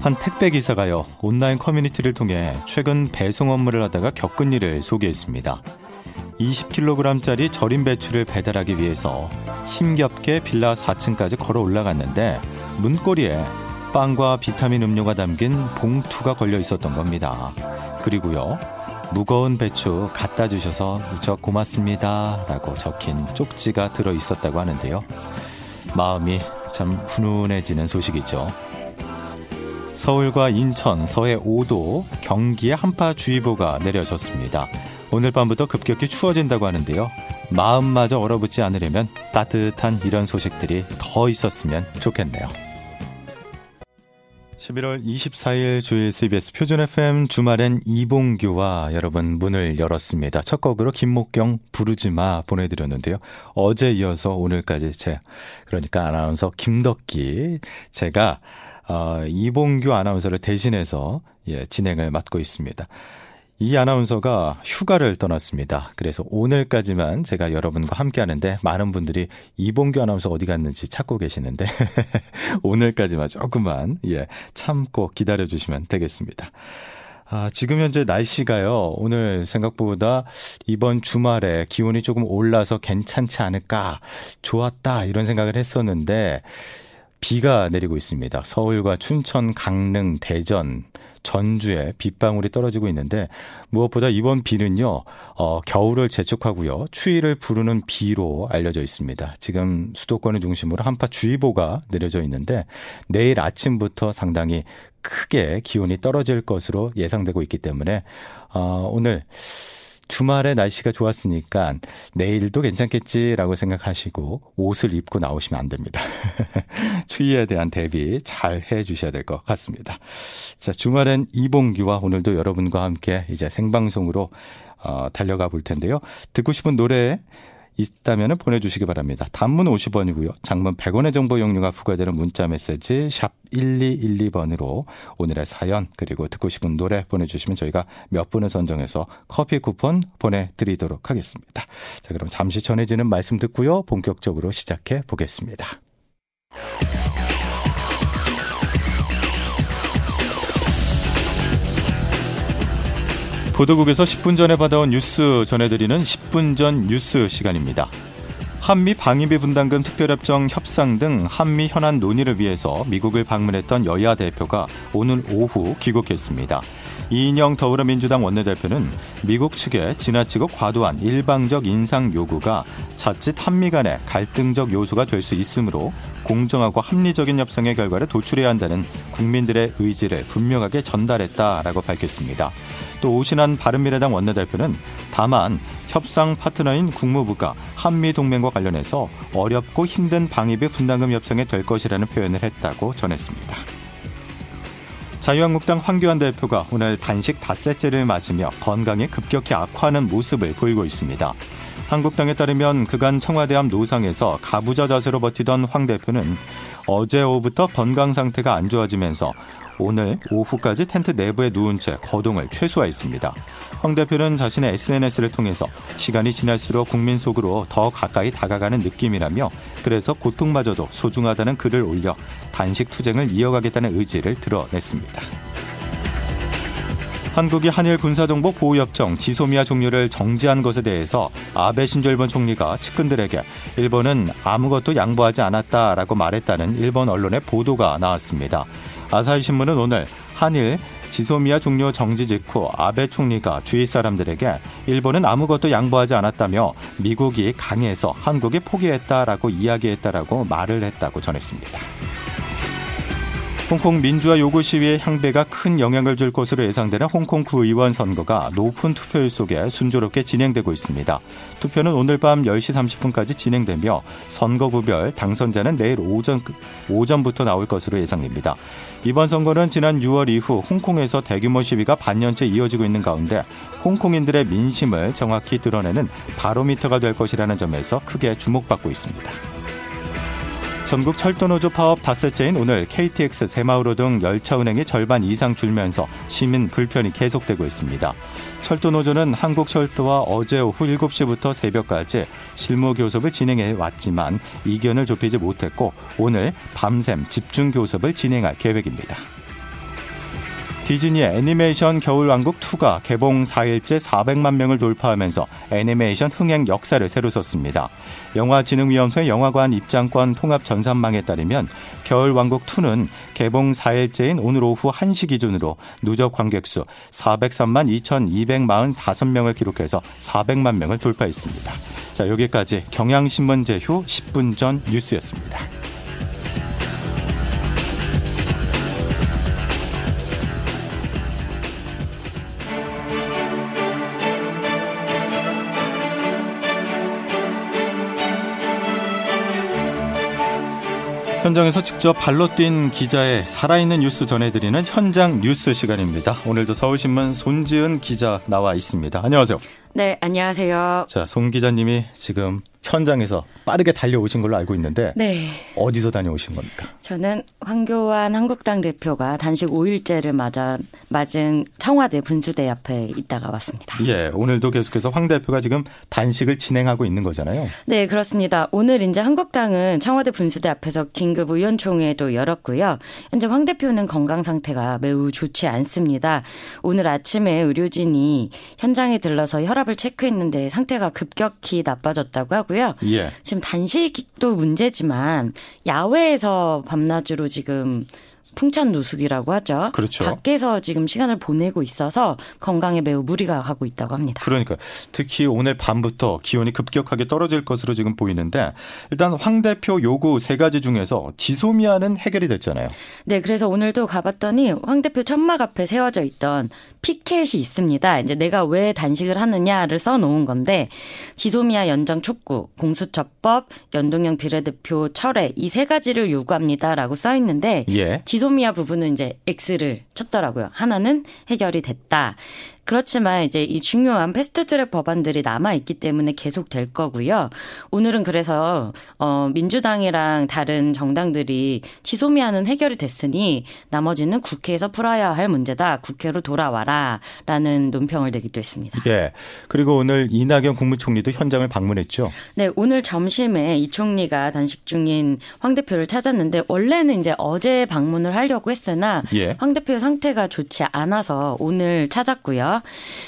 한 택배 기사가요 온라인 커뮤니티를 통해 최근 배송 업무를 하다가 겪은 일을 소개했습니다. 20kg짜리 절임 배추를 배달하기 위해서 힘겹게 빌라 4층까지 걸어 올라갔는데 문고리에 빵과 비타민 음료가 담긴 봉투가 걸려 있었던 겁니다. 그리고요 무거운 배추 갖다 주셔서 무척 고맙습니다. 라고 적힌 쪽지가 들어 있었다고 하는데요. 마음이 참 훈훈해지는 소식이죠. 서울과 인천, 서해 5도, 경기에 한파주의보가 내려졌습니다. 오늘 밤부터 급격히 추워진다고 하는데요. 마음마저 얼어붙지 않으려면 따뜻한 이런 소식들이 더 있었으면 좋겠네요. 11월 24일 주일 CBS 표준 FM 주말엔 이봉규와 여러분 문을 열었습니다. 첫 곡으로 김목경 부르지마 보내드렸는데요. 어제 이어서 오늘까지 제 그러니까 아나운서 김덕기 제가 어, 이봉규 아나운서를 대신해서 예, 진행을 맡고 있습니다. 이 아나운서가 휴가를 떠났습니다. 그래서 오늘까지만 제가 여러분과 함께 하는데 많은 분들이 이봉규 아나운서 어디 갔는지 찾고 계시는데 오늘까지만 조금만 예, 참고 기다려 주시면 되겠습니다. 아, 지금 현재 날씨가요, 오늘 생각보다 이번 주말에 기온이 조금 올라서 괜찮지 않을까, 좋았다, 이런 생각을 했었는데, 비가 내리고 있습니다. 서울과 춘천, 강릉, 대전, 전주에 빗방울이 떨어지고 있는데 무엇보다 이번 비는요, 어, 겨울을 재촉하고요, 추위를 부르는 비로 알려져 있습니다. 지금 수도권을 중심으로 한파주의보가 내려져 있는데 내일 아침부터 상당히 크게 기온이 떨어질 것으로 예상되고 있기 때문에 어, 오늘 주말에 날씨가 좋았으니까 내일도 괜찮겠지라고 생각하시고 옷을 입고 나오시면 안 됩니다. 추위에 대한 대비 잘 해 주셔야 될 것 같습니다. 자, 주말엔 이봉규와 오늘도 여러분과 함께 이제 생방송으로 어, 달려가 볼 텐데요. 듣고 싶은 노래 있다면 보내주시기 바랍니다. 단문 50원이고요. 장문 100원의 정보 용료가 부과되는 문자 메시지 샵 1212번으로 오늘의 사연 그리고 듣고 싶은 노래 보내주시면 저희가 몇 분을 선정해서 커피 쿠폰 보내드리도록 하겠습니다. 자 그럼 잠시 전해지는 말씀 듣고요. 본격적으로 시작해 보겠습니다. 보도국에서 10분 전에 받아온 뉴스 전해드리는 10분 전 뉴스 시간입니다. 한미 방위비 분담금 특별협정 협상 등 한미 현안 논의를 위해서 미국을 방문했던 여야 대표가 오늘 오후 귀국했습니다. 이인영 더불어민주당 원내대표는 미국 측의 지나치고 과도한 일방적 인상 요구가 자칫 한미 간의 갈등적 요소가 될 수 있으므로 공정하고 합리적인 협상의 결과를 도출해야 한다는 국민들의 의지를 분명하게 전달했다라고 밝혔습니다. 또 오신한 바른미래당 원내대표는 다만 협상 파트너인 국무부가 한미 동맹과 관련해서 어렵고 힘든 방위비 분담금 협상에 될 것이라는 표현을 했다고 전했습니다. 자유한국당 황교안 대표가 오늘 단식 닷새째를 맞으며 건강이 급격히 악화하는 모습을 보이고 있습니다. 한국당에 따르면 그간 청와대 앞 노상에서 가부좌 자세로 버티던 황 대표는 어제 오후부터 건강 상태가 안 좋아지면서 오늘 오후까지 텐트 내부에 누운 채 거동을 최소화했습니다. 황 대표는 자신의 SNS를 통해서 시간이 지날수록 국민 속으로 더 가까이 다가가는 느낌이라며 그래서 고통마저도 소중하다는 글을 올려 단식 투쟁을 이어가겠다는 의지를 드러냈습니다. 한국이 한일 군사정보 보호협정 지소미아 종료를 정지한 것에 대해서 아베 신조 일본 총리가 측근들에게 일본은 아무것도 양보하지 않았다라고 말했다는 일본 언론의 보도가 나왔습니다. 아사히 신문은 오늘 한일 지소미아 종료 정지 직후 아베 총리가 주위 사람들에게 일본은 아무것도 양보하지 않았다며 미국이 강해서 한국이 포기했다라고 이야기했다라고 말을 했다고 전했습니다. 홍콩 민주화 요구 시위의 향배가 큰 영향을 줄 것으로 예상되는 홍콩 구의원 선거가 높은 투표율 속에 순조롭게 진행되고 있습니다. 투표는 오늘 밤 10시 30분까지 진행되며 선거 구별 당선자는 내일 오전, 오전부터 나올 것으로 예상됩니다. 이번 선거는 지난 6월 이후 홍콩에서 대규모 시위가 반년째 이어지고 있는 가운데 홍콩인들의 민심을 정확히 드러내는 바로미터가 될 것이라는 점에서 크게 주목받고 있습니다. 전국 철도노조 파업 닷새째인 오늘 KTX 새마을호 등 열차 운행이 절반 이상 줄면서 시민 불편이 계속되고 있습니다. 철도노조는 한국철도와 어제 오후 7시부터 새벽까지 실무 교섭을 진행해 왔지만 이견을 좁히지 못했고 오늘 밤샘 집중 교섭을 진행할 계획입니다. 디즈니의 애니메이션 겨울왕국 2가 개봉 4일째 400만 명을 돌파하면서 애니메이션 흥행 역사를 새로 썼습니다. 영화진흥위원회 영화관 입장권 통합 전산망에 따르면 겨울왕국 2는 개봉 4일째인 오늘 오후 1시 기준으로 누적 관객 수 403만 2,245명을 기록해서 400만 명을 돌파했습니다. 자, 여기까지 경향신문 제휴 10분 전 뉴스였습니다. 현장에서 직접 발로 뛴 기자의 살아있는 뉴스 전해드리는 현장 뉴스 시간입니다. 오늘도 서울신문 손지은 기자 나와 있습니다. 안녕하세요. 네, 안녕하세요. 자, 송 기자님이 지금 현장에서 빠르게 달려오신 걸로 알고 있는데 네. 어디서 다녀오신 겁니까? 저는 황교안 한국당 대표가 단식 5일째를 맞아 맞은 청와대 분수대 앞에 있다가 왔습니다. 예, 오늘도 계속해서 황 대표가 지금 단식을 진행하고 있는 거잖아요. 네, 그렇습니다. 오늘 이제 한국당은 청와대 분수대 앞에서 긴급 의원총회도 열었고요. 현재 황 대표는 건강 상태가 매우 좋지 않습니다. 오늘 아침에 의료진이 현장에 들러서 혈압 을 체크했는데 상태가 급격히 나빠졌다고 하고요. 예. 지금 단식도 문제지만 야외에서 밤낮으로 지금 풍찬 노숙이라고 하죠. 그렇죠. 밖에서 지금 시간을 보내고 있어서 건강에 매우 무리가 가고 있다고 합니다. 그러니까 특히 오늘 밤부터 기온이 급격하게 떨어질 것으로 지금 보이는데 일단 황 대표 요구 세 가지 중에서 지소미아는 해결이 됐잖아요. 네, 그래서 오늘도 가봤더니 황 대표 천막 앞에 세워져 있던 피켓이 있습니다. 이제 내가 왜 단식을 하느냐를 써놓은 건데 지소미아 연장 촉구, 공수처법, 연동형 비례대표 철회 이 세 가지를 요구합니다라고 써 있는데 예. 지 소미아 부분은 이제 X를 쳤더라고요. 하나는 해결이 됐다. 그렇지만 이제 이 중요한 패스트트랙 법안들이 남아 있기 때문에 계속 될 거고요. 오늘은 그래서 어 민주당이랑 다른 정당들이 지소미아는 해결이 됐으니 나머지는 국회에서 풀어야 할 문제다. 국회로 돌아와라라는 논평을 내기도 했습니다. 예. 그리고 오늘 이낙연 국무총리도 현장을 방문했죠. 네, 오늘 점심에 이 총리가 단식 중인 황 대표를 찾았는데 원래는 이제 어제 방문을 하려고 했으나 예. 황 대표 상태가 좋지 않아서 오늘 찾았고요.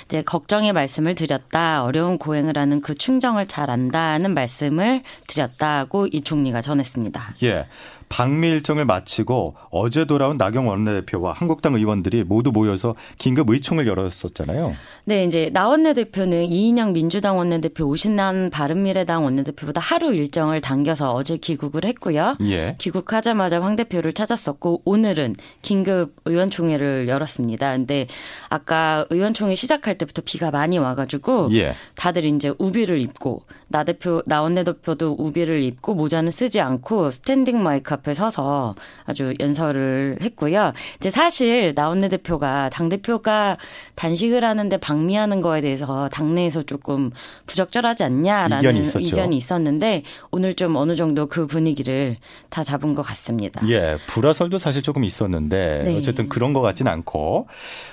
이제 걱정의 말씀을 드렸다. 어려운 고행을 하는 그 충정을 잘 안다는 말씀을 드렸다고 이 총리가 전했습니다. 예. 방미 일정을 마치고 어제 돌아온 나경 원내대표와 한국당 의원들이 모두 모여서 긴급 의총을 열었었잖아요. 네, 이제 나 원내대표는 이인영 민주당 원내대표, 오신난 바른미래당 원내대표보다 하루 일정을 당겨서 어제 귀국을 했고요. 예. 귀국하자마자 황 대표를 찾았었고 오늘은 긴급 의원총회를 열었습니다. 근데 아까 의원총회 시작할 때부터 비가 많이 와가지고 예. 다들 이제 우비를 입고 나 대표, 나 원내대표도 우비를 입고 모자는 쓰지 않고 스탠딩 마이크 앞에 서서 아주 연설을 했고요. 이제 사실 나 원내대표가 당 대표가 단식을 하는데 방미하는 거에 대해서 당내에서 조금 부적절하지 않냐라는 이견이, 이견이 있었는데 오늘 좀 어느 정도 그 분위기를 다 잡은 것 같습니다. 예, 불화설도 사실 조금 있었는데 네. 어쨌든 그런 것 같진 않고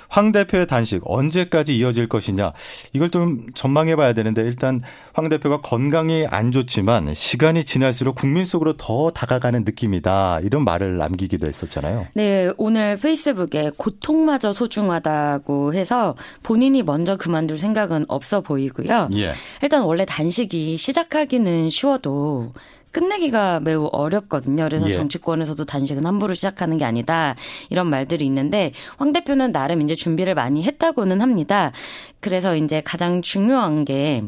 황 대표의 단식 언제까지 이어질 것이냐 이걸 좀 전망해 봐야 되는데 일단 황 대표가 건강이 안 좋지만 시간이 지날수록 국민 속으로 더 다가가는 느낌이 다. 이런 말을 남기기도 했었잖아요. 네, 오늘 페이스북에 고통마저 소중하다고 해서 본인이 먼저 그만둘 생각은 없어 보이고요. 예. 일단 원래 단식이 시작하기는 쉬워도 끝내기가 매우 어렵거든요. 그래서 예. 정치권에서도 단식은 함부로 시작하는 게 아니다. 이런 말들이 있는데 황 대표는 나름 이제 준비를 많이 했다고는 합니다. 그래서 이제 가장 중요한 게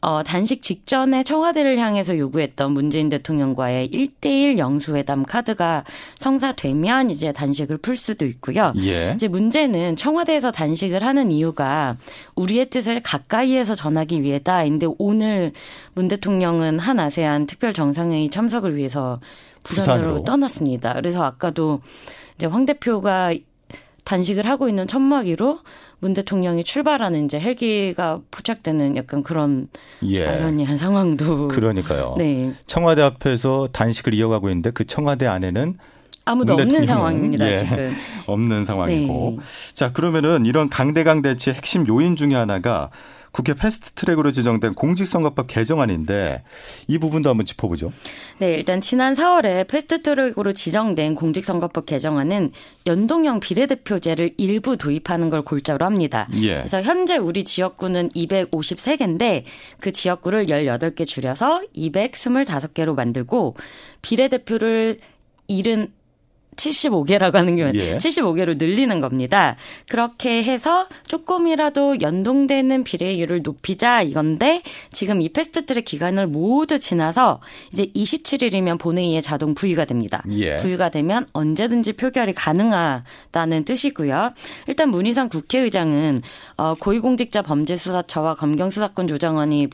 어, 단식 직전에 청와대를 향해서 요구했던 문재인 대통령과의 1대1 영수회담 카드가 성사되면 이제 단식을 풀 수도 있고요. 예. 이제 문제는 청와대에서 단식을 하는 이유가 우리의 뜻을 가까이에서 전하기 위해다. 인데 오늘 문 대통령은 한 아세안 특별 정상회의 참석을 위해서 부산으로, 부산으로. 떠났습니다. 그래서 아까도 이제 황 대표가 단식을 하고 있는 천막위로 문 대통령이 출발하는 이제 헬기가 포착되는 약간 그런 예. 아이러니한 상황도 그러니까요. 네. 청와대 앞에서 단식을 이어가고 있는데 그 청와대 안에는 아무도 없는 상황입니다, 예, 지금. 없는 상황이고. 네. 자, 그러면은 이런 강대강 대치 핵심 요인 중에 하나가 국회 패스트 트랙으로 지정된 공직선거법 개정안인데 이 부분도 한번 짚어보죠. 네, 일단 지난 4월에 패스트 트랙으로 지정된 공직선거법 개정안은 연동형 비례대표제를 일부 도입하는 걸 골자로 합니다. 예. 그래서 현재 우리 지역구는 253개인데 그 지역구를 28개 줄여서 225개로 만들고 비례대표를 70 75개라고 하는 경우는 예. 75개로 늘리는 겁니다. 그렇게 해서 조금이라도 연동되는 비례율을 높이자 이건데 지금 이 패스트트랙 기간을 모두 지나서 이제 27일이면 본회의에 자동 부의가 됩니다. 예. 부의가 되면 언제든지 표결이 가능하다는 뜻이고요. 일단 문희상 국회의장은 어, 고위공직자 범죄수사처와 검경수사권 조정안이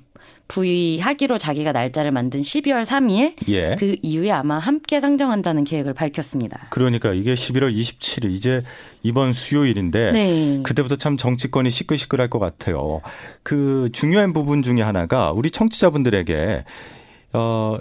부의하기로 자기가 날짜를 만든 12월 3일 예. 그 이후에 아마 함께 상정한다는 계획을 밝혔습니다. 그러니까 이게 11월 27일 이제 이번 수요일인데 네. 그때부터 참 정치권이 시끌시끌할 것 같아요. 그 중요한 부분 중에 하나가 우리 청취자분들에게 어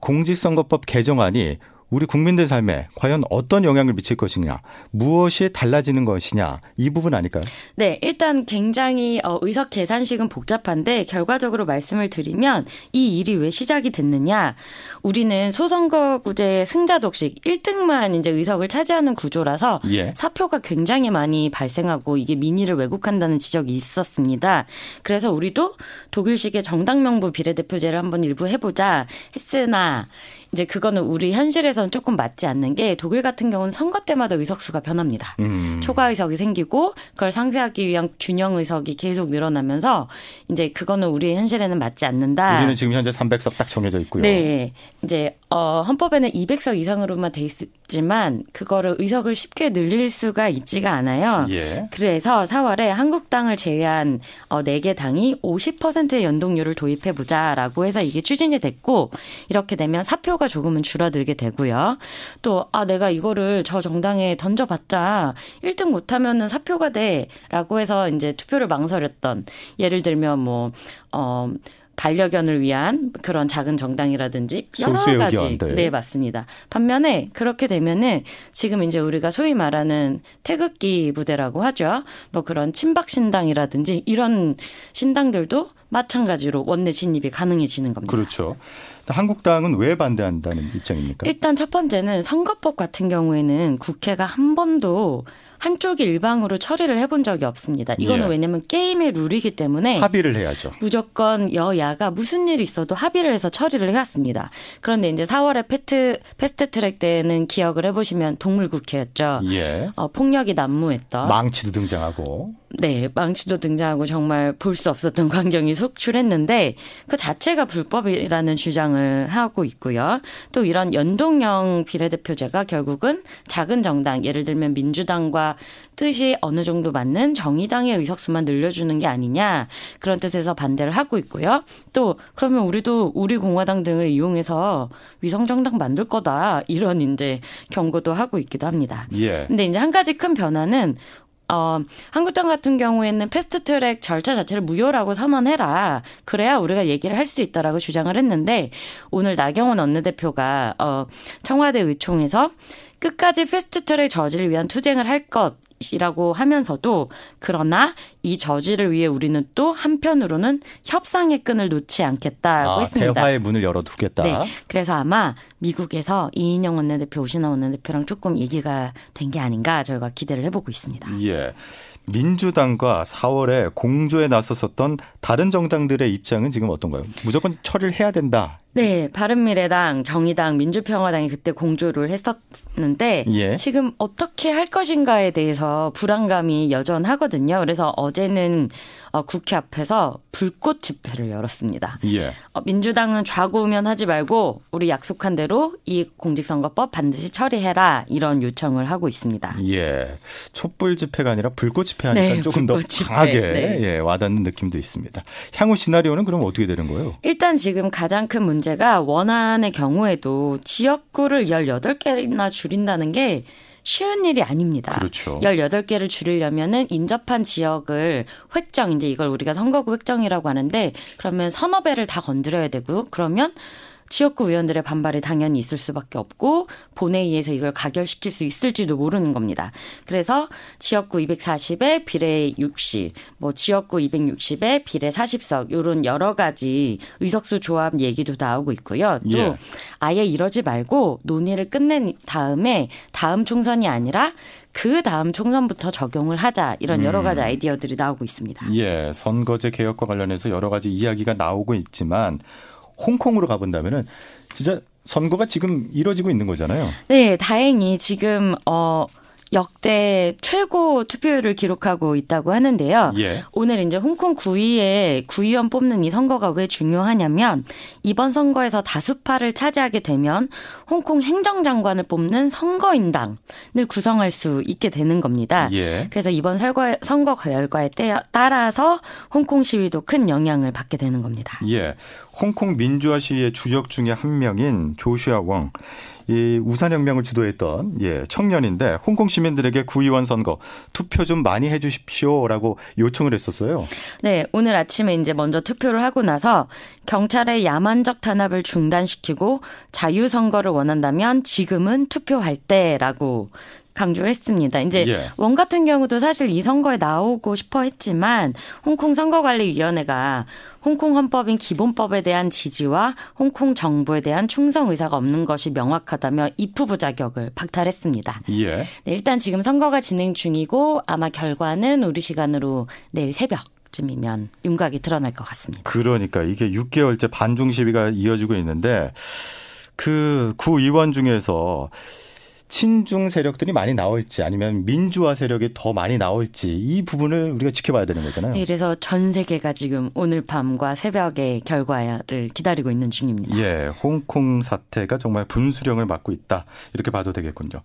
공직선거법 개정안이 우리 국민들 삶에 과연 어떤 영향을 미칠 것이냐, 무엇이 달라지는 것이냐, 이 부분 아닐까요? 네, 일단 굉장히 어, 의석 계산식은 복잡한데 결과적으로 말씀을 드리면 이 일이 왜 시작이 됐느냐, 우리는 소선거구제 승자 독식 1등만 이제 의석을 차지하는 구조라서 예. 사표가 굉장히 많이 발생하고 이게 민의를 왜곡한다는 지적이 있었습니다. 그래서 우리도 독일식의 정당 명부 비례대표제를 한번 일부 해보자 했으나 이제 그거는 우리 현실에서는 조금 맞지 않는 게 독일 같은 경우는 선거 때마다 의석수가 변합니다. 음. 초과 의석이 생기고 그걸 상쇄하기 위한 균형 의석이 계속 늘어나면서 이제 그거는 우리 현실에는 맞지 않는다. 우리는 지금 현재 300석 딱 정해져 있고요. 네. 이제 어 헌법에는 200석 이상으로만 돼 있지만 그거를 의석을 쉽게 늘릴 수가 있지가 않아요. 예. 그래서 4월에 한국당을 제외한 어 4개 당이 50%의 연동률을 도입해 보자라고 해서 이게 추진이 됐고 이렇게 되면 사표 수요가 조금은 줄어들게 되고요. 또, 아, 내가 이거를 저 정당에 던져봤자 1등 못하면은 사표가 돼. 라고 해서 이제 투표를 망설였던, 예를 들면 뭐, 어, 반려견을 위한 그런 작은 정당이라든지 여러 가지 의견들. 네 맞습니다. 반면에 그렇게 되면은 지금 이제 우리가 소위 말하는 태극기 부대라고 하죠. 뭐 그런 친박 신당이라든지 이런 신당들도 마찬가지로 원내 진입이 가능해지는 겁니다. 그렇죠. 한국당은 왜 반대한다는 입장입니까? 일단 첫 번째는 선거법 같은 경우에는 국회가 한 번도 한쪽이 일방으로 처리를 해본 적이 없습니다. 이거는 예. 왜냐하면 게임의 룰이기 때문에 합의를 해야죠. 무조건 여야가 무슨 일이 있어도 합의를 해서 처리를 해왔습니다. 그런데 이제 4월에 패트, 패스트 트랙 때는 기억을 해보시면 동물국회였죠. 예. 어, 폭력이 난무했던 망치도 등장하고 네, 망치도 등장하고 정말 볼 수 없었던 광경이 속출했는데 그 자체가 불법이라는 주장을 하고 있고요. 또 이런 연동형 비례대표제가 결국은 작은 정당, 예를 들면 민주당과 뜻이 어느 정도 맞는 정의당의 의석수만 늘려주는 게 아니냐 그런 뜻에서 반대를 하고 있고요. 또 그러면 우리도 우리 공화당 등을 이용해서 위성 정당 만들 거다 이런 이제 경고도 하고 있기도 합니다. 예. 근데 이제 한 가지 큰 변화는 어, 한국당 같은 경우에는 패스트트랙 절차 자체를 무효라고 선언해라. 그래야 우리가 얘기를 할 수 있다라고 주장을 했는데 오늘 나경원 원내대표가 어, 청와대 의총에서 끝까지 패스트트랙 저지를 위한 투쟁을 할 것이라고 하면서도 그러나 이 저지를 위해 우리는 또 한편으로는 협상의 끈을 놓지 않겠다고 아, 했습니다. 대화의 문을 열어두겠다. 네. 그래서 아마 미국에서 이인영 원내대표, 오신환 원내대표랑 조금 얘기가 된 게 아닌가 저희가 기대를 해보고 있습니다. 예. 민주당과 4월에 공조에 나섰었던 다른 정당들의 입장은 지금 어떤가요? 무조건 처리를 해야 된다. 네, 바른미래당, 정의당, 민주평화당이 그때 공조를 했었는데 예. 지금 어떻게 할 것인가에 대해서 불안감이 여전하거든요. 그래서 어제는 어, 국회 앞에서 불꽃 집회를 열었습니다. 예. 어, 민주당은 좌구우면하지 말고 우리 약속한 대로 이 공직선거법 반드시 처리해라 이런 요청을 하고 있습니다. 예, 촛불 집회가 아니라 불꽃 집회하니까 네, 조금 더 집회. 강하게 네. 예, 와닿는 느낌도 있습니다. 향후 시나리오는 그럼 어떻게 되는 거예요? 일단 지금 가장 큰 문제가 원안의 경우에도 지역구를 18개나 줄인다는 게 쉬운 일이 아닙니다. 그렇죠. 18개를 줄이려면은 인접한 지역을 획정, 이제 이걸 우리가 선거구 획정이라고 하는데 그러면 서너 배를 다 건드려야 되고 그러면 지역구 의원들의 반발이 당연히 있을 수밖에 없고 본회의에서 이걸 가결시킬 수 있을지도 모르는 겁니다. 그래서 지역구 240에 비례 60, 뭐 지역구 260에 비례 40석 요런 여러 가지 의석수 조합 얘기도 나오고 있고요. 또 예. 아예 이러지 말고 논의를 끝낸 다음에 다음 총선이 아니라 그 다음 총선부터 적용을 하자 이런 여러 음. 가지 아이디어들이 나오고 있습니다. 예, 선거제 개혁과 관련해서 여러 가지 이야기가 나오고 있지만 홍콩으로 가본다면은 진짜 선거가 지금 이뤄지고 있는 거잖아요. 네, 다행히 지금 어 역대 최고 투표율을 기록하고 있다고 하는데요. 예. 오늘 이제 홍콩 구의회 구의원 뽑는 이 선거가 왜 중요하냐면 이번 선거에서 다수파를 차지하게 되면 홍콩 행정장관을 뽑는 선거인당을 구성할 수 있게 되는 겁니다. 예. 그래서 이번 선거, 선거 결과에 따라서 홍콩 시위도 큰 영향을 받게 되는 겁니다. 예. 홍콩 민주화 시위의 주역 중에 한 명인 조슈아 웡. 이 우산혁명을 주도했던 예, 청년인데 홍콩 시민들에게 구의원 선거 투표 좀 많이 해 주십시오라고 요청을 했었어요. 네, 오늘 아침에 이제 먼저 투표를 하고 나서 경찰의 야만적 탄압을 중단시키고 자유 선거를 원한다면 지금은 투표할 때라고 강조했습니다. 이제 예. 원 같은 경우도 사실 이 선거에 나오고 싶어 했지만 홍콩 선거관리위원회가 홍콩 헌법인 기본법에 대한 지지와 홍콩 정부에 대한 충성 의사가 없는 것이 명확하다며 입후부 자격을 박탈했습니다. 예. 네, 일단 지금 선거가 진행 중이고 아마 결과는 우리 시간으로 내일 새벽 쯤이면 윤곽이 드러날 것 같습니다. 그러니까 이게 6개월째 반중 시위가 이어지고 있는데 그 구의원 중에서 친중 세력들이 많이 나올지 아니면 민주화 세력이 더 많이 나올지 이 부분을 우리가 지켜봐야 되는 거잖아요. 네, 그래서 전 세계가 지금 오늘 밤과 새벽에 결과를 기다리고 있는 중입니다. 예, 홍콩 사태가 정말 분수령을 맞고 있다 이렇게 봐도 되겠군요.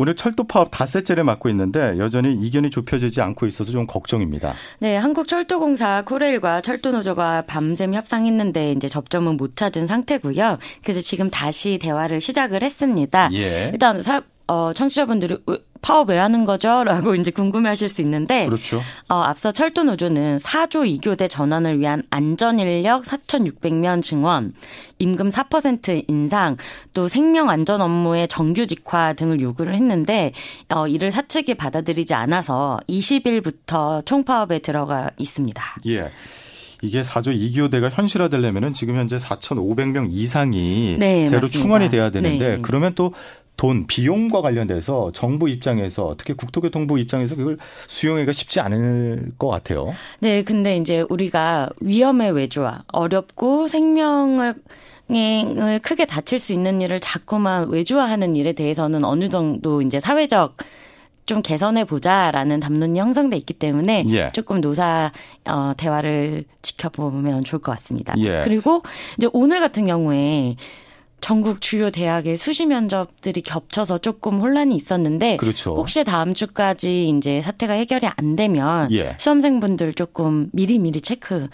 오늘 철도 파업 닷새째를 맡고 있는데 여전히 이견이 좁혀지지 않고 있어서 좀 걱정입니다. 네, 한국철도공사 코레일과 철도노조가 밤샘 협상했는데 이제 접점은 못 찾은 상태고요. 그래서 지금 다시 대화를 시작을 했습니다. 예. 일단 사, 어, 청취자분들이 파업 왜 하는 거죠? 라고 이제 궁금해 하실 수 있는데. 그렇죠. 어, 앞서 철도 노조는 4조 2교대 전환을 위한 안전 인력 4,600명 증원, 임금 4% 인상, 또 생명 안전 업무의 정규 직화 등을 요구를 했는데, 어, 이를 사측이 받아들이지 않아서 20일부터 총파업에 들어가 있습니다. 예. 이게 4조 2교대가 현실화되려면은 지금 현재 4,500명 이상이 네, 새로 맞습니다. 충원이 돼야 되는데 네. 그러면 또 돈 비용과 관련돼서 정부 입장에서 특히 국토교통부 입장에서 그걸 수용하기가 쉽지 않을 것 같아요. 네, 근데 이제 우리가 위험의 외주화 어렵고 생명을 을 크게 다칠 수 있는 일을 자꾸만 외주화하는 일에 대해서는 어느 정도 이제 사회적 좀 개선해 보자라는 담론이 형성돼 있기 때문에 예. 조금 노사 어, 대화를 지켜보면 좋을 것 같습니다. 예. 그리고 이제 오늘 같은 경우에 전국 주요 대학의 수시 면접들이 겹쳐서 조금 혼란이 있었는데 그렇죠. 혹시 다음 주까지 이제 사태가 해결이 안 되면 예. 수험생분들 조금 미리 미리 체크하시면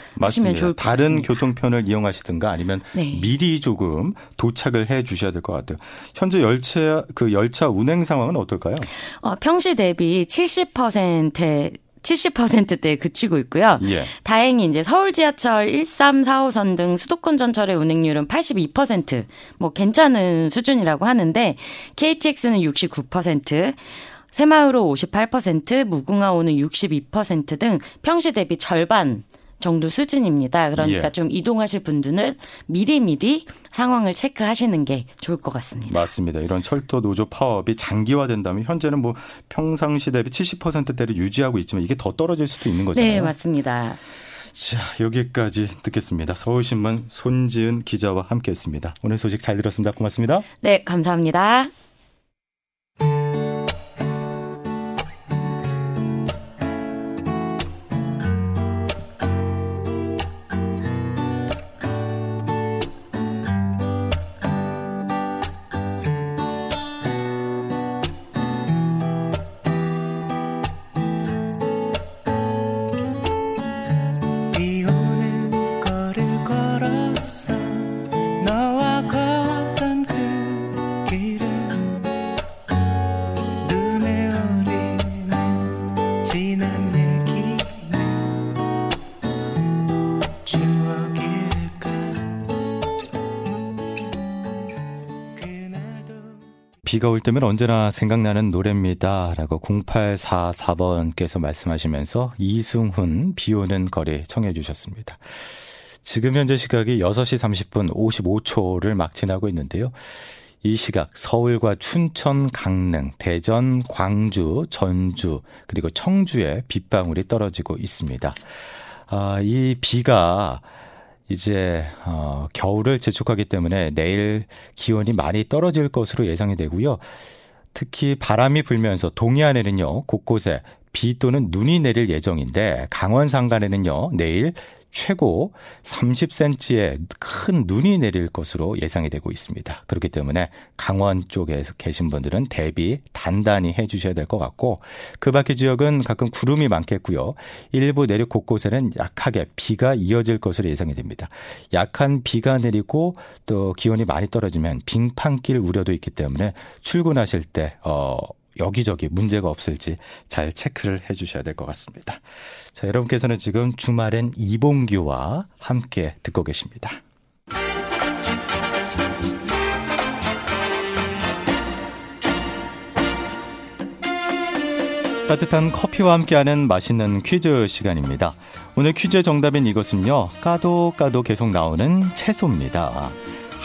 좋을 것 같습니다. 다른 교통편을 이용하시든가 아니면 네. 미리 조금 도착을 해 주셔야 될 것 같아요. 현재 열차 그 열차 운행 상황은 어떨까요? 어, 평시 대비 70%의 70%대에 그치고 있고요. 예. 다행히 이제 서울 지하철 1, 3, 4호선 등 수도권 전철의 운행률은 82%뭐 괜찮은 수준이라고 하는데 KTX는 69%, 새마을호 58%, 무궁화호는 62%등 평시 대비 절반 정도 수준입니다. 그러니까 예. 좀 이동하실 분들은 미리미리 상황을 체크하시는 게 좋을 것 같습니다. 맞습니다. 이런 철도 노조 파업이 장기화된다면 현재는 뭐 평상시 대비 70%대를 유지하고 있지만 이게 더 떨어질 수도 있는 거잖아요. 네, 맞습니다. 자, 여기까지 듣겠습니다. 서울신문 손지은 기자와 함께했습니다. 오늘 소식 잘 들었습니다. 고맙습니다. 네, 감사합니다. 비가 올 때면 언제나 생각나는 노래입니다. 라고 0844번께서 말씀하시면서 이승훈 비 오는 거리 청해 주셨습니다. 지금 현재 시각이 6시 30분 55초를 막 지나고 있는데요. 이 시각 서울과 춘천, 강릉, 대전, 광주, 전주, 그리고 청주에 빗방울이 떨어지고 있습니다. 아, 이 비가 이제 어, 겨울을 재촉하기 때문에 내일 기온이 많이 떨어질 것으로 예상이 되고요. 특히 바람이 불면서 동해안에는요 곳곳에 비 또는 눈이 내릴 예정인데 강원 산간에는요 내일 최고 30cm의 큰 눈이 내릴 것으로 예상이 되고 있습니다. 그렇기 때문에 강원 쪽에 계신 분들은 대비 단단히 해 주셔야 될 것 같고 그 밖의 지역은 가끔 구름이 많겠고요. 일부 내륙 곳곳에는 약하게 비가 이어질 것으로 예상이 됩니다. 약한 비가 내리고 또 기온이 많이 떨어지면 빙판길 우려도 있기 때문에 출근하실 때 어, 여기저기 문제가 없을지 잘 체크를 해 주셔야 될 것 같습니다. 자, 여러분께서는 지금 주말엔 이봉규와 함께 듣고 계십니다. 따뜻한 커피와 함께하는 맛있는 퀴즈 시간입니다. 오늘 퀴즈의 정답인 이것은요, 까도 까도 계속 나오는 채소입니다.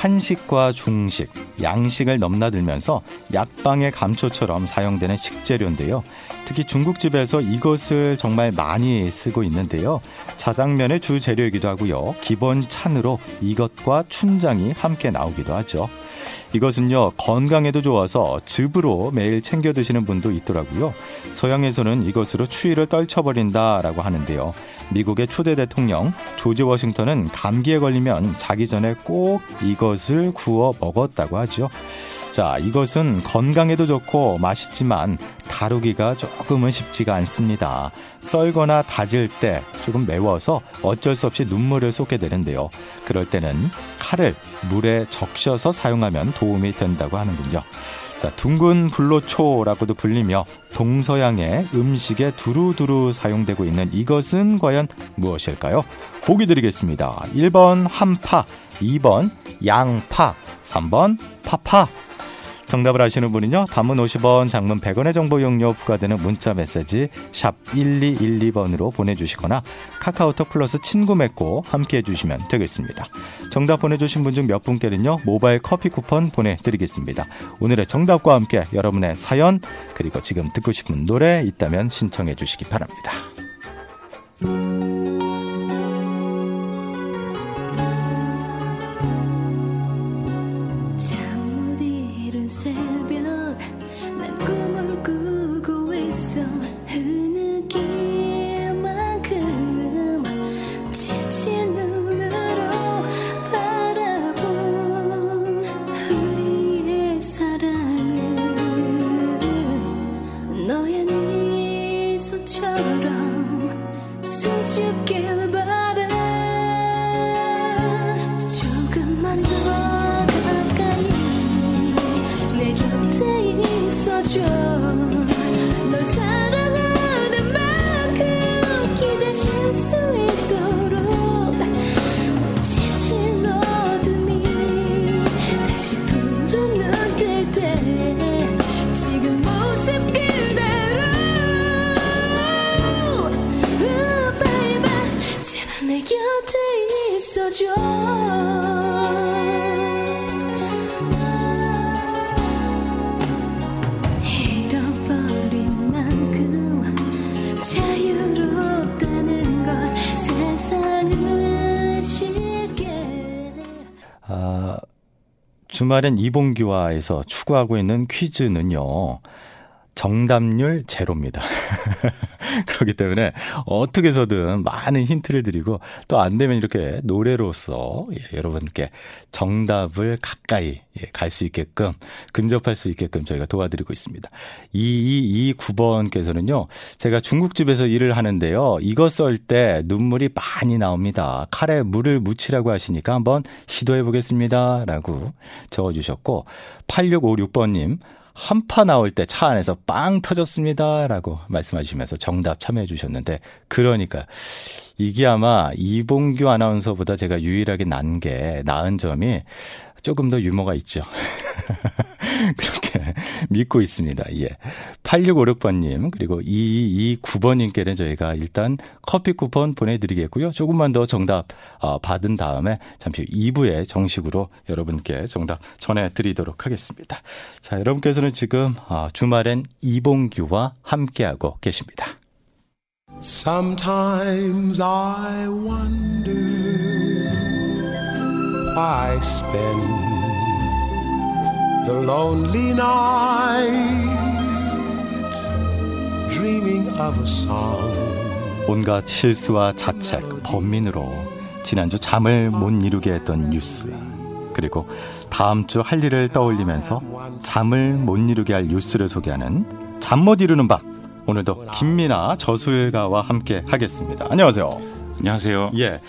한식과 중식, 양식을 넘나들면서 약방의 감초처럼 사용되는 식재료인데요. 특히 중국집에서 이것을 정말 많이 쓰고 있는데요. 자장면의 주 재료이기도 하고요. 기본 찬으로 이것과 춘장이 함께 나오기도 하죠. 이것은요, 건강에도 좋아서 즙으로 매일 챙겨 드시는 분도 있더라고요. 서양에서는 이것으로 추위를 떨쳐버린다라고 하는데요. 미국의 초대 대통령 조지 워싱턴은 감기에 걸리면 자기 전에 꼭 이것을 구워 먹었다고 하죠. 자, 이것은 건강에도 좋고 맛있지만 다루기가 조금은 쉽지가 않습니다. 썰거나 다질 때 조금 매워서 어쩔 수 없이 눈물을 쏟게 되는데요. 그럴 때는 칼을 물에 적셔서 사용하면 도움이 된다고 하는군요. 자, 둥근 불로초라고도 불리며 동서양의 음식에 두루두루 사용되고 있는 이것은 과연 무엇일까요? 보기 드리겠습니다. 1번 한파, 2번 양파, 3번 파파. 정답을 아시는 분은요. 단문 50원, 장문 100원의 정보 용료 부과되는 문자 메시지 샵 1212번으로 보내주시거나 카카오톡 플러스 친구 맺고 함께 해 주시면 되겠습니다. 정답 보내주신 분 중 몇 분께는요. 모바일 커피 쿠폰 보내드리겠습니다. 오늘의 정답과 함께 여러분의 사연 그리고 지금 듣고 싶은 노래 있다면 신청해 주시기 바랍니다. 주말엔 이봉규와에서 추구하고 있는 퀴즈는요. 정답률 제로입니다. 그렇기 때문에 어떻게 해서든 많은 힌트를 드리고 또 안 되면 이렇게 노래로서 예, 여러분께 정답을 가까이 예, 갈 수 있게끔 근접할 수 있게끔 저희가 도와드리고 있습니다. 2229번께서는요. 제가 중국집에서 일을 하는데요. 이거 썰 때 눈물이 많이 나옵니다. 칼에 물을 묻히라고 하시니까 한번 시도해 보겠습니다. 라고 적어 주셨고 8656번님 한파 나올 때 차 안에서 빵 터졌습니다. 라고 말씀하시면서 정답 참여해 주셨는데, 그러니까, 이게 아마 이봉규 아나운서보다 제가 유일하게 난 게, 나은 점이 조금 더 유머가 있죠. 그렇게 믿고 있습니다. 예. 8656번님, 그리고 2229번님께는 저희가 일단 커피 쿠폰 보내드리겠고요. 조금만 더 정답 어, 받은 다음에 잠시 후 2부에 정식으로 여러분께 정답 전해드리도록 하겠습니다. 자, 여러분께서는 지금 어, 주말엔 이봉규와 함께하고 계십니다. Sometimes I wonder why spend the lonely night dreaming of a song. 온갖 실수와 자책, 범민으로 지난주 잠을 못 이루게 했던 뉴스. 그리고 다음 주 할 일을 떠올리면서 잠을 못 이루게 할 뉴스를 소개하는 잠 못 이루는 밤. 오늘도 김미나 저술가와 함께 하겠습니다. 안녕하세요. 안녕하세요. 예.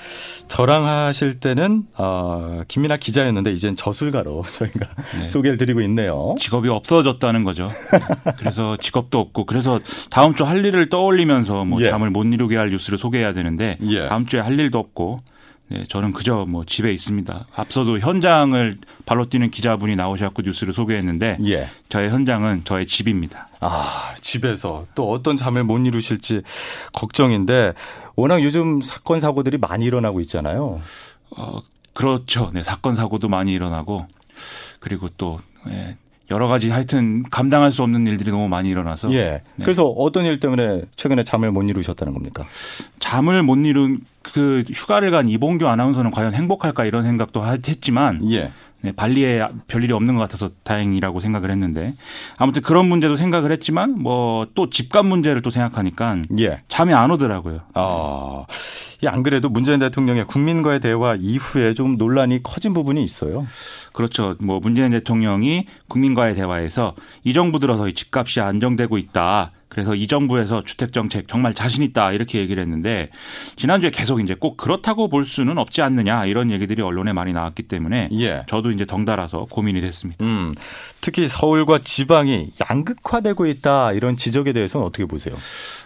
저랑 하실 때는 어, 김민아 기자였는데 이젠 저술가로 저희가 네. 소개를 드리고 있네요. 직업이 없어졌다는 거죠. 네. 그래서 직업도 없고 그래서 다음 주 할 일을 떠올리면서 뭐 예. 잠을 못 이루게 할 뉴스를 소개해야 되는데 예. 다음 주에 할 일도 없고 네, 저는 그저 뭐 집에 있습니다. 앞서도 현장을 발로 뛰는 기자분이 나오셔서 뉴스를 소개했는데 예. 저의 현장은 저의 집입니다. 아, 집에서 또 어떤 잠을 못 이루실지 걱정인데 워낙 요즘 사건 사고들이 많이 일어나고 있잖아요. 어, 그렇죠. 네, 사건 사고도 많이 일어나고 그리고 또 예, 여러 가지 하여튼 감당할 수 없는 일들이 너무 많이 일어나서. 예. 네. 그래서 어떤 일 때문에 최근에 잠을 못 이루셨다는 겁니까? 잠을 못 이룬 그 휴가를 간 이봉규 아나운서는 과연 행복할까 이런 생각도 했지만 예. 네, 발리에 별일이 없는 것 같아서 다행이라고 생각을 했는데 아무튼 그런 문제도 생각을 했지만 뭐 또 집값 문제를 또 생각하니까 예. 잠이 안 오더라고요. 아, 안 그래도 문재인 대통령의 국민과의 대화 이후에 좀 논란이 커진 부분이 있어요. 그렇죠. 뭐 문재인 대통령이 국민과의 대화에서 이 정부 들어서 이 집값이 안정되고 있다. 그래서 이 정부에서 주택 정책 정말 자신 있다 이렇게 얘기를 했는데 지난주에 계속 이제 꼭 그렇다고 볼 수는 없지 않느냐 이런 얘기들이 언론에 많이 나왔기 때문에 예. 저도 이제 덩달아서 고민이 됐습니다. 음, 특히 서울과 지방이 양극화되고 있다 이런 지적에 대해서는 어떻게 보세요?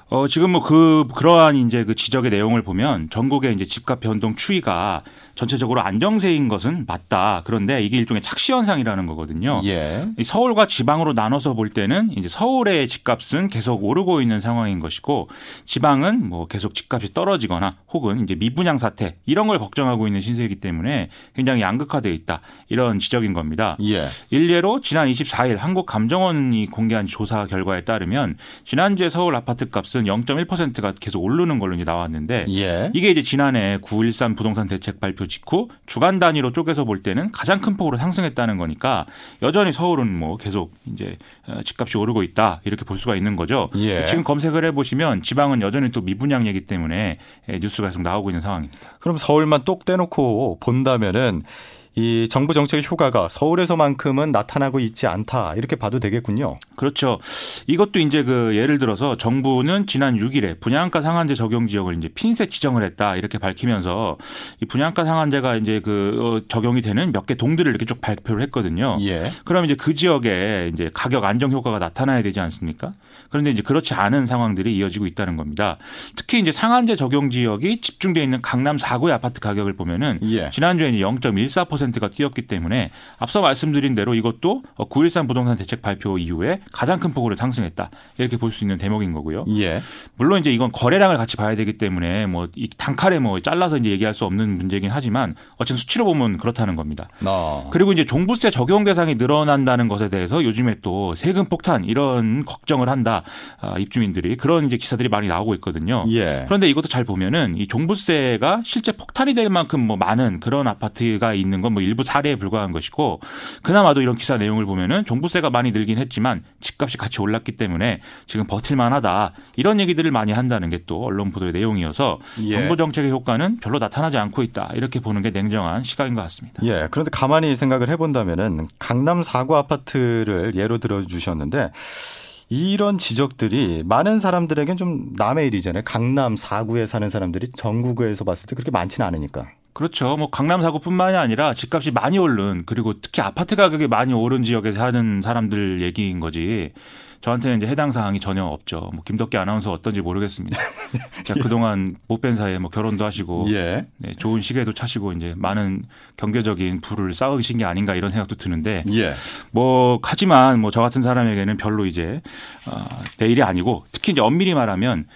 어, 지금 뭐 그, 그러한 이제 그 지적의 내용을 보면 전국의 이제 집값 변동 추이가 전체적으로 안정세인 것은 맞다. 그런데 이게 일종의 착시 현상이라는 거거든요. 예. 서울과 지방으로 나눠서 볼 때는 이제 서울의 집값은 계속 오르고 있는 상황인 것이고 지방은 뭐 계속 집값이 떨어지거나 혹은 이제 미분양 사태 이런 걸 걱정하고 있는 신세이기 때문에 굉장히 양극화되어 있다. 이런 지적인 겁니다. 예. 일례로 지난 24일 한국감정원이 공개한 조사 결과에 따르면 지난주에 서울 아파트 값은 0.1%가 계속 오르는 걸로 이제 나왔는데 예. 이게 이제 지난해 9.13 부동산 대책 발표 직후 주간 단위로 쪼개서 볼 때는 가장 큰 폭으로 상승했다는 거니까 여전히 서울은 뭐 계속 이제 어, 집값이 오르고 있다 이렇게 볼 수가 있는 거죠. 예. 지금 검색을 해보시면 지방은 여전히 또 미분양이기 때문에 예, 뉴스가 계속 나오고 있는 상황입니다. 그럼 서울만 똑 떼놓고 본다면은 이 정부 정책의 효과가 서울에서만큼은 나타나고 있지 않다 이렇게 봐도 되겠군요. 그렇죠. 이것도 이제 그 예를 들어서 정부는 지난 6일에 분양가 상한제 적용 지역을 이제 핀셋 지정을 했다 이렇게 밝히면서 이 분양가 상한제가 이제 그 어, 적용이 되는 몇 개 동들을 이렇게 쭉 발표를 했거든요. 예. 그럼 이제 그 지역에 이제 가격 안정 효과가 나타나야 되지 않습니까? 그런데 이제 그렇지 않은 상황들이 이어지고 있다는 겁니다. 특히 이제 상한제 적용 지역이 집중되어 있는 강남 4구의 아파트 가격을 보면은 예. 지난주에 0.14% 10%가 뛰었기 때문에 앞서 말씀드린 대로 이것도 9.13 부동산 대책 발표 이후에 가장 큰 폭으로 상승했다. 이렇게 볼 수 있는 대목인 거고요. 예. 물론 이제 이건 거래량을 같이 봐야 되기 때문에 뭐이 단칼에 뭐 잘라서 이제 얘기할 수 없는 문제긴 하지만 어쨌든 수치로 보면 그렇다는 겁니다. 어. 그리고 이제 종부세 적용 대상이 늘어난다는 것에 대해서 요즘에 또 세금 폭탄 이런 걱정을 한다. 아, 입주민들이 그런 이제 기사들이 많이 나오고 있거든요. 예. 그런데 이것도 잘 보면은 이 종부세가 실제 폭탄이 될 만큼 뭐 많은 그런 아파트가 있는 건 뭐 일부 사례에 불과한 것이고 그나마도 이런 기사 내용을 보면은 종부세가 많이 늘긴 했지만 집값이 같이 올랐기 때문에 지금 버틸만하다 이런 얘기들을 많이 한다는 게 또 언론 보도의 내용이어서 예. 정부 정책의 효과는 별로 나타나지 않고 있다 이렇게 보는 게 냉정한 시각인 것 같습니다. 예. 그런데 가만히 생각을 해본다면은 강남 사구 아파트를 예로 들어주셨는데. 이런 지적들이 많은 사람들에겐 좀 남의 일이잖아요. 강남 사구에 사는 사람들이 전국에서 봤을 때 그렇게 많지는 않으니까. 그렇죠. 뭐 강남 사고뿐만이 아니라 집값이 많이 오른 그리고 특히 아파트 가격이 많이 오른 지역에 사는 사람들 얘기인 거지. 저한테는 이제 해당 사항이 전혀 없죠. 뭐 김덕기 아나운서 어떤지 모르겠습니다. 자, 그동안 못 뵌 사이에 뭐 결혼도 하시고 예. 네, 좋은 시계도 차시고 이제 많은 경제적인 부를 쌓으신 게 아닌가 이런 생각도 드는데 예. 뭐 하지만 뭐 저 같은 사람에게는 별로 이제 어, 내일이 아니고 특히 이제 엄밀히 말하면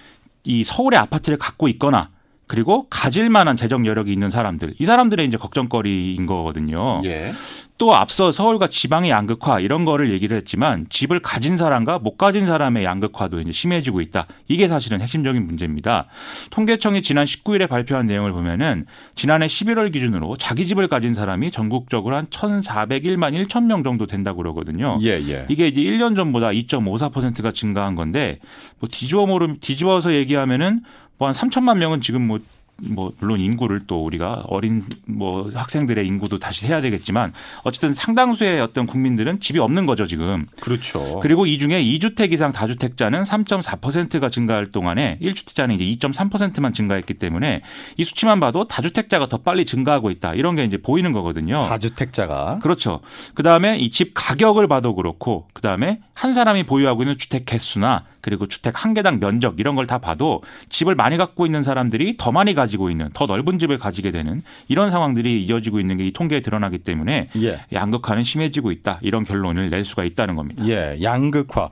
이 서울의 아파트를 갖고 있거나 그리고 가질 만한 재정 여력이 있는 사람들 이 사람들의 이제 걱정거리인 거거든요. 예. 또 앞서 서울과 지방의 양극화 이런 거를 얘기를 했지만 집을 가진 사람과 못 가진 사람의 양극화도 이제 심해지고 있다. 이게 사실은 핵심적인 문제입니다. 통계청이 지난 19일에 발표한 내용을 보면은 지난해 11월 기준으로 자기 집을 가진 사람이 전국적으로 한 1,401만 1천 명 정도 된다고 그러거든요. 예, 예. 이게 이제 1년 전보다 2.54%가 증가한 건데 뭐 뒤집어 모름 뒤집어서 얘기하면은 뭐한 3천만 명은 지금 뭐 뭐 물론 인구를 또 우리가 어린 뭐 학생들의 인구도 다시 해야 되겠지만 어쨌든 상당수의 어떤 국민들은 집이 없는 거죠 지금. 그렇죠. 그리고 이 중에 2주택 이상 다주택자는 3.4%가 증가할 동안에 1주택자는 이제 2.3%만 증가했기 때문에 이 수치만 봐도 다주택자가 더 빨리 증가하고 있다 이런 게 이제 보이는 거거든요. 다주택자가 그렇죠. 그 다음에 이 집 가격을 봐도 그렇고 그 다음에 한 사람이 보유하고 있는 주택 개수나 그리고 주택 한 개당 면적 이런 걸 다 봐도 집을 많이 갖고 있는 사람들이 더 많이 가지고 있는 더 넓은 집을 가지게 되는 이런 상황들이 이어지고 있는 게 이 통계에 드러나기 때문에 예. 양극화는 심해지고 있다 이런 결론을 낼 수가 있다는 겁니다. 예, 양극화.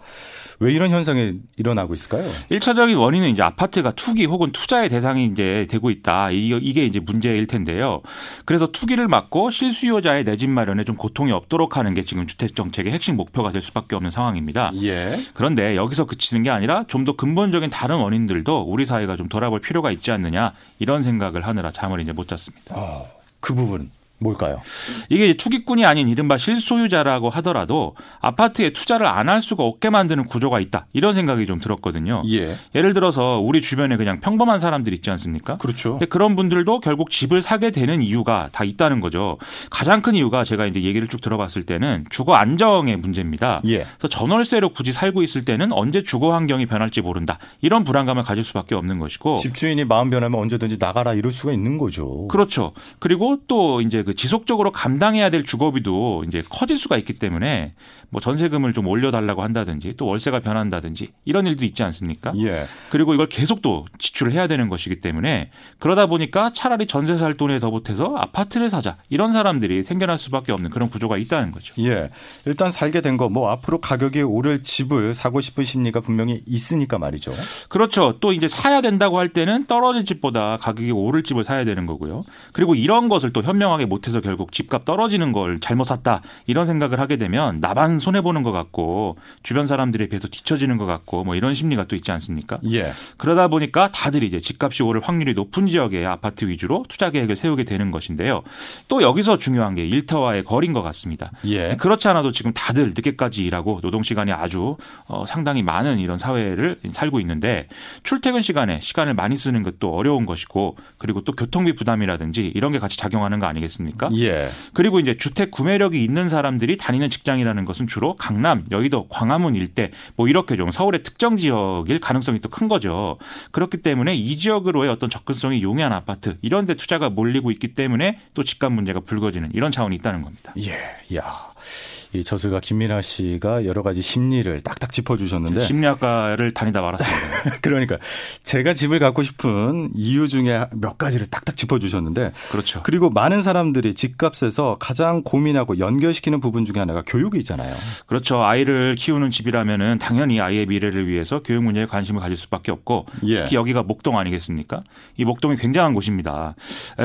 왜 이런 현상이 일어나고 있을까요? 일차적인 원인은 이제 아파트가 투기 혹은 투자의 대상이 이제 되고 있다. 이게 이제 문제일 텐데요. 그래서 투기를 막고 실수요자의 내 집 마련에 좀 고통이 없도록 하는 게 지금 주택 정책의 핵심 목표가 될 수밖에 없는 상황입니다. 예. 그런데 여기서 그치는 게 아니라 좀 더 근본적인 다른 원인들도 우리 사회가 좀 돌아볼 필요가 있지 않느냐 이런 생각을 하느라 잠을 이제 못 잤습니다. 어, 그 부분 뭘까요? 이게 투기꾼이 아닌 이른바 실소유자라고 하더라도 아파트에 투자를 안 할 수가 없게 만드는 구조가 있다. 이런 생각이 좀 들었거든요. 예. 예를 들어서 우리 주변에 그냥 평범한 사람들 있지 않습니까? 그렇죠. 근데 그런 분들도 결국 집을 사게 되는 이유가 다 있다는 거죠. 가장 큰 이유가 제가 이제 얘기를 쭉 들어봤을 때는 주거 안정의 문제입니다. 예. 그래서 전월세로 굳이 살고 있을 때는 언제 주거 환경이 변할지 모른다. 이런 불안감을 가질 수밖에 없는 것이고 집주인이 마음 변하면 언제든지 나가라 이럴 수가 있는 거죠. 그렇죠. 그리고 또 이제 그 지속적으로 감당해야 될 주거비도 이제 커질 수가 있기 때문에 뭐 전세금을 좀 올려달라고 한다든지 또 월세가 변한다든지 이런 일도 있지 않습니까? 예. 그리고 이걸 계속 또 지출을 해야 되는 것이기 때문에 그러다 보니까 차라리 전세 살 돈에 더 보태서 아파트를 사자 이런 사람들이 생겨날 수밖에 없는 그런 구조가 있다는 거죠. 예. 일단 살게 된 거 뭐 앞으로 가격이 오를 집을 사고 싶은 심리가 분명히 있으니까 말이죠. 그렇죠. 또 이제 사야 된다고 할 때는 떨어진 집보다 가격이 오를 집을 사야 되는 거고요. 그리고 이런 것을 또 현명하게 못 해서 결국 집값 떨어지는 걸 잘못 샀다 이런 생각을 하게 되면 나만 손해 보는 것 같고 주변 사람들에 비해서 뒤처지는 것 같고 뭐 이런 심리가 또 있지 않습니까? 예. 그러다 보니까 다들 이제 집값이 오를 확률이 높은 지역의 아파트 위주로 투자 계획을 세우게 되는 것인데요. 또 여기서 중요한 게 일터와의 거리인 것 같습니다. 예. 그렇지 않아도 지금 다들 늦게까지 일하고 노동 시간이 아주 어, 상당히 많은 이런 사회를 살고 있는데 출퇴근 시간에 시간을 많이 쓰는 것도 어려운 것이고 그리고 또 교통비 부담이라든지 이런 게 같이 작용하는 거 아니겠습니까? 예. 그리고 이제 주택 구매력이 있는 사람들이 다니는 직장이라는 것은 주로 강남, 여의도, 광화문 일대 뭐 이렇게 좀 서울의 특정 지역일 가능성이 또 큰 거죠. 그렇기 때문에 이 지역으로의 어떤 접근성이 용이한 아파트 이런 데 투자가 몰리고 있기 때문에 또 집값 문제가 불거지는 이런 차원이 있다는 겁니다. 예. 야. 이 저술가 김민아 씨가 여러 가지 심리를 딱딱 짚어주셨는데 심리학과를 다니다 말았습니다. 그러니까 제가 집을 갖고 싶은 이유 중에 몇 가지를 딱딱 짚어주셨는데 그렇죠. 그리고 많은 사람들이 집값에서 가장 고민하고 연결시키는 부분 중에 하나가 교육이 있잖아요. 그렇죠. 아이를 키우는 집이라면은 당연히 아이의 미래를 위해서 교육 문제에 관심을 가질 수밖에 없고 예. 특히 여기가 목동 아니겠습니까? 이 목동이 굉장한 곳입니다.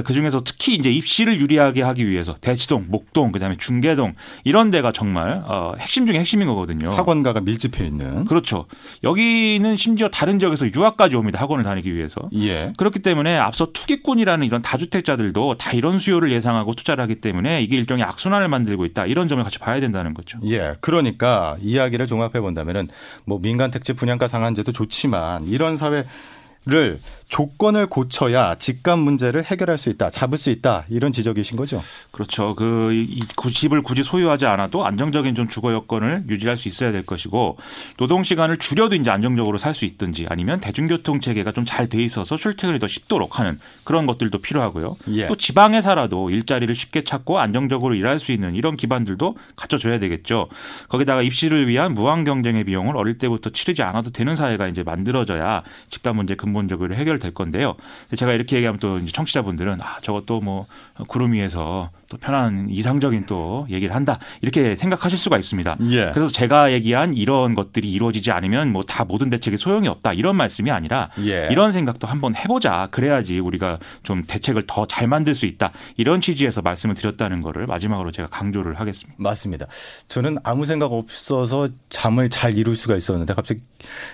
그 중에서 특히 이제 입시를 유리하게 하기 위해서 대치동, 목동, 그다음에 중계동 이런 데가 정말 어, 핵심 중에 핵심인 거거든요. 학원가가 밀집해 있는. 그렇죠. 여기는 심지어 다른 지역에서 유학까지 옵니다. 학원을 다니기 위해서. 예. 그렇기 때문에 앞서 투기꾼이라는 이런 다주택자들도 다 이런 수요를 예상하고 투자를 하기 때문에 이게 일종의 악순환을 만들고 있다. 이런 점을 같이 봐야 된다는 거죠. 예. 그러니까 이야기를 종합해 본다면은 뭐 민간 택지 분양가 상한제도 좋지만 이런 사회 를 조건을 고쳐야 집값 문제를 해결할 수 있다, 잡을 수 있다 이런 지적이신 거죠? 그렇죠. 그 집을 굳이 소유하지 않아도 안정적인 좀 주거 여건을 유지할 수 있어야 될 것이고 노동 시간을 줄여도 이제 안정적으로 살 수 있든지 아니면 대중교통 체계가 좀 잘 돼 있어서 출퇴근이 더 쉽도록 하는 그런 것들도 필요하고요. 예. 또 지방에 살아도 일자리를 쉽게 찾고 안정적으로 일할 수 있는 이런 기반들도 갖춰줘야 되겠죠. 거기다가 입시를 위한 무한 경쟁의 비용을 어릴 때부터 치르지 않아도 되는 사회가 이제 만들어져야 집값 문제 근 근본적으로 해결될 건데요. 제가 이렇게 얘기하면 또 청취자분들은 아 저것도 뭐 구름 위에서 또 편한 이상적인 또 얘기를 한다 이렇게 생각하실 수가 있습니다. 예. 그래서 제가 얘기한 이런 것들이 이루어지지 않으면 뭐 다 모든 대책이 소용이 없다 이런 말씀이 아니라 예. 이런 생각도 한번 해보자 그래야지 우리가 좀 대책을 더 잘 만들 수 있다 이런 취지에서 말씀을 드렸다는 거를 마지막으로 제가 강조를 하겠습니다. 맞습니다. 저는 아무 생각 없어서 잠을 잘 이룰 수가 있었는데 갑자기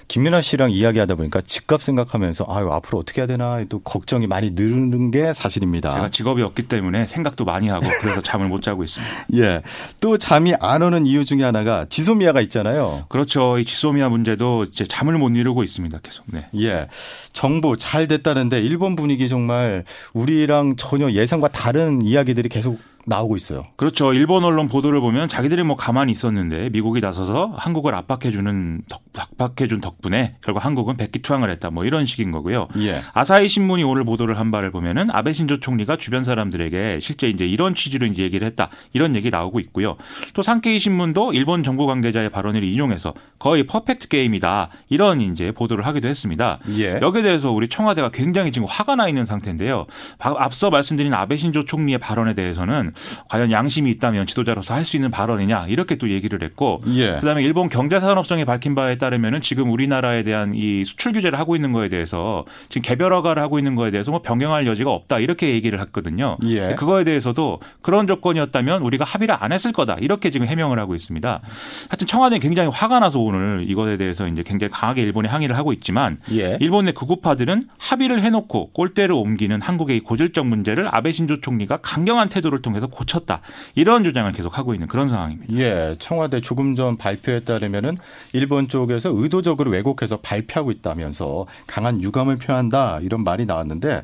김민아 씨랑 이야기하다 보니까 집값 생각하면 서 아유 앞으로 어떻게 해야 되나 또 걱정이 많이 늘는 게 사실입니다. 제가 직업이 없기 때문에 생각도 많이 하고 그래서 잠을 못 자고 있습니다. 예. 또 잠이 안 오는 이유 중에 하나가 지소미아가 있잖아요. 그렇죠. 이 지소미아 문제도 이제 잠을 못 이루고 있습니다. 계속. 네. 예. 정부 잘 됐다는데 일본 분위기 정말 우리랑 전혀 예상과 다른 이야기들이 계속 나오고 있어요. 그렇죠. 일본 언론 보도를 보면 자기들이 뭐 가만히 있었는데 미국이 나서서 한국을 압박해주는 덕, 압박해준 덕분에 결국 한국은 백기투항을 했다. 뭐 이런 식인 거고요. 예. 아사히 신문이 오늘 보도를 한 바를 보면은 아베 신조 총리가 주변 사람들에게 실제 이제 이런 취지로 이제 얘기를 했다. 이런 얘기 나오고 있고요. 또 상케이 신문도 일본 정부 관계자의 발언을 인용해서 거의 퍼펙트 게임이다. 이런 이제 보도를 하기도 했습니다. 예. 여기에 대해서 우리 청와대가 굉장히 지금 화가 나 있는 상태인데요. 앞서 말씀드린 아베 신조 총리의 발언에 대해서는 과연 양심이 있다면 지도자로서 할 수 있는 발언이냐 이렇게 또 얘기를 했고 예. 그다음에 일본 경제산업성이 밝힌 바에 따르면은 지금 우리나라에 대한 이 수출 규제를 하고 있는 거에 대해서 지금 개별 허가를 하고 있는 거에 대해서 뭐 변경할 여지가 없다 이렇게 얘기를 했거든요. 예. 그거에 대해서도 그런 조건이었다면 우리가 합의를 안 했을 거다 이렇게 지금 해명을 하고 있습니다. 하여튼 청와대는 굉장히 화가 나서 오늘 이것에 대해서 이제 굉장히 강하게 일본에 항의를 하고 있지만 예. 일본 의 극우파들은 합의를 해놓고 꼴대로 옮기는 한국의 고질적 문제를 아베 신조 총리가 강경한 태도를 통해 서 고쳤다. 이런 주장을 계속 하고 있는 그런 상황입니다. 예. 청와대 조금 전 발표에 따르면은 일본 쪽에서 의도적으로 왜곡해서 발표하고 있다면서 강한 유감을 표한다. 이런 말이 나왔는데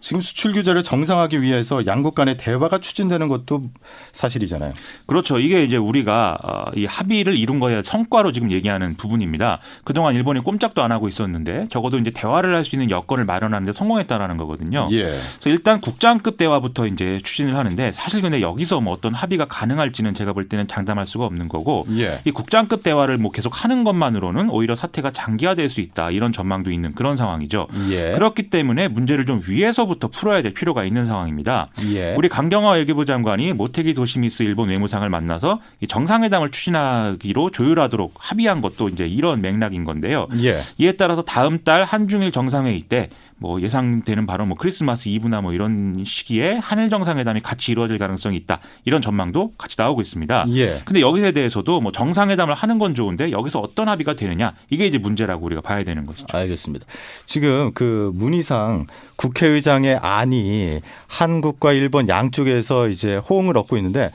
지금 수출 규제를 정상화하기 위해서 양국 간의 대화가 추진되는 것도 사실이잖아요. 그렇죠. 이게 이제 우리가 어, 이 합의를 이룬 거에 성과로 지금 얘기하는 부분입니다. 그동안 일본이 꼼짝도 안 하고 있었는데 적어도 이제 대화를 할 수 있는 여건을 마련하는데 성공했다라는 거거든요. 예. 그래서 일단 국장급 대화부터 이제 추진을 하는데 사실 근데 여기서 뭐 어떤 합의가 가능할지는 제가 볼 때는 장담할 수가 없는 거고 예. 이 국장급 대화를 뭐 계속 하는 것만으로는 오히려 사태가 장기화될 수 있다 이런 전망도 있는 그런 상황이죠. 예. 그렇기 때문에 문제를 좀 위에서 처음부터 풀어야 될 필요가 있는 상황입니다. 예. 우리 강경화 외교부 장관이 모테기 도시미스 일본 외무상을 만나서 정상회담을 추진하기로 조율하도록 합의한 것도 이제 이런 맥락인 건데요. 예. 이에 따라서 다음 달 한중일 정상회의 때 뭐 예상되는 바로 뭐 크리스마스 이브나 뭐 이런 시기에 한일 정상회담이 같이 이루어질 가능성이 있다. 이런 전망도 같이 나오고 있습니다. 예. 근데 여기에 대해서도 뭐 정상회담을 하는 건 좋은데 여기서 어떤 합의가 되느냐 이게 이제 문제라고 우리가 봐야 되는 것이죠. 알겠습니다. 지금 그 문희상 국회의장의 안이 한국과 일본 양쪽에서 이제 호응을 얻고 있는데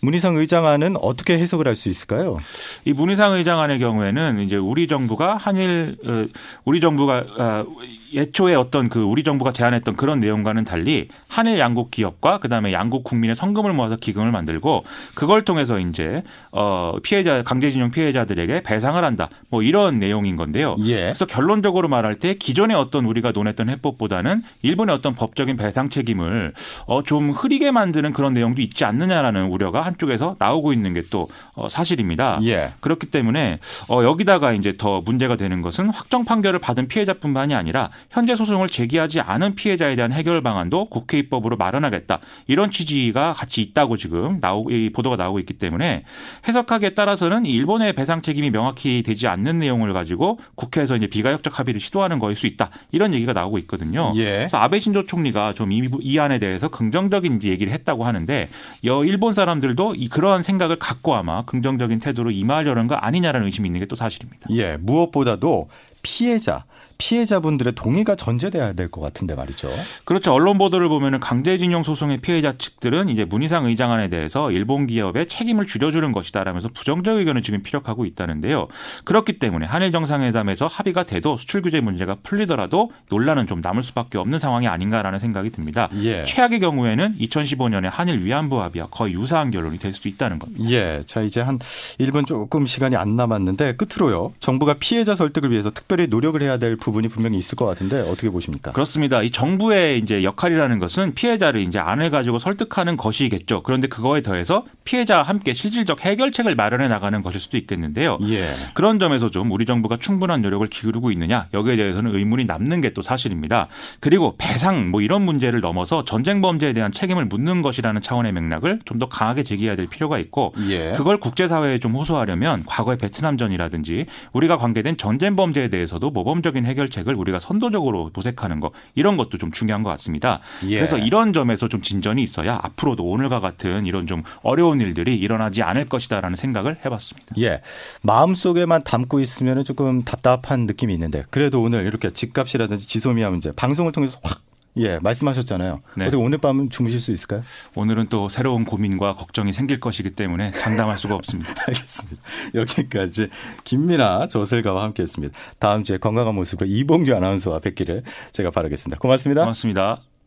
문희상 의장안은 어떻게 해석을 할 수 있을까요? 이 문희상 의장안의 경우에는 이제 우리 정부가 한일 어, 우리 정부가 어, 예초에 어떤 그 우리 정부가 제안했던 그런 내용과는 달리 한일 양국 기업과 그다음에 양국 국민의 성금을 모아서 기금을 만들고 그걸 통해서 이제 어 피해자 강제징용 피해자들에게 배상을 한다. 뭐 이런 내용인 건데요. 예. 그래서 결론적으로 말할 때 기존의 어떤 우리가 논했던 해법보다는 일본의 어떤 법적인 배상 책임을 어좀 흐리게 만드는 그런 내용도 있지 않느냐라는 우려가 한쪽에서 나오고 있는 게 또 어 사실입니다. 예. 그렇기 때문에 어 여기다가 이제 더 문제가 되는 것은 확정 판결을 받은 피해자뿐만이 아니라 현재 소송을 제기하지 않은 피해자에 대한 해결 방안도 국회 입법으로 마련하겠다. 이런 취지가 같이 있다고 지금 나오 이 보도가 나오고 있기 때문에 해석하기에 따라서는 일본의 배상 책임이 명확히 되지 않는 내용을 가지고 국회에서 이제 비가역적 합의를 시도하는 거일 수 있다. 이런 얘기가 나오고 있거든요. 예. 그래서 아베 신조 총리가 좀 이 안에 대해서 긍정적인 얘기를 했다고 하는데 여 일본 사람들도 이 그러한 생각을 갖고 아마 긍정적인 태도로 임하려는 거 아니냐라는 의심이 있는 게 또 사실입니다. 예, 무엇보다도 피해자 피해자분들의 동의가 전제돼야 될 것 같은데 말이죠. 그렇죠. 언론 보도를 보면은 강제징용 소송의 피해자 측들은 이제 문희상 의장안에 대해서 일본 기업의 책임을 줄여주는 것이다라면서 부정적 의견을 지금 피력하고 있다는데요. 그렇기 때문에 한일 정상회담에서 합의가 돼도 수출 규제 문제가 풀리더라도 논란은 좀 남을 수밖에 없는 상황이 아닌가라는 생각이 듭니다. 예. 최악의 경우에는 2015년에 한일 위안부 합의와 거의 유사한 결론이 될 수도 있다는 겁니다. 예. 자 이제 한 1분 조금 시간이 안 남았는데 끝으로요. 정부가 피해자 설득을 위해서 특 별히 노력을 해야 될 부분이 분명히 있을 것 같은데 어떻게 보십니까? 그렇습니다. 이 정부의 이제 역할이라는 것은 피해자를 이제 안을 가지고 설득하는 것이겠죠. 그런데 그거에 더해서 피해자와 함께 실질적 해결책을 마련해 나가는 것일 수도 있겠는데요. 예. 그런 점에서 좀 우리 정부가 충분한 노력을 기울이고 있느냐 여기에 대해서는 의문이 남는 게 또 사실입니다. 그리고 배상 뭐 이런 문제를 넘어서 전쟁 범죄에 대한 책임을 묻는 것이라는 차원의 맥락을 좀 더 강하게 제기해야 될 필요가 있고 예. 그걸 국제사회에 좀 호소하려면 과거의 베트남전이라든지 우리가 관계된 전쟁 범죄에 대해 서도 모범적인 해결책을 우리가 선도적으로 도색하는 것 이런 것도 좀 중요한 것 같습니다. 예. 그래서 이런 점에서 좀 진전이 있어야 앞으로도 오늘과 같은 이런 좀 어려운 일들이 일어나지 않을 것이다라는 생각을 해봤습니다. 예, 마음 속에만 담고 있으면 조금 답답한 느낌이 있는데 그래도 오늘 이렇게 집값이라든지 지소미아 문제 방송을 통해서 확 예, 말씀하셨잖아요. 네. 어떻게 오늘 밤은 주무실 수 있을까요? 오늘은 또 새로운 고민과 걱정이 생길 것이기 때문에 장담할 수가 없습니다. 알겠습니다. 여기까지 김민아 저슬가와 함께했습니다. 다음 주에 건강한 모습으로 이봉규 아나운서와 뵙기를 제가 바라겠습니다. 고맙습니다. 고맙습니다.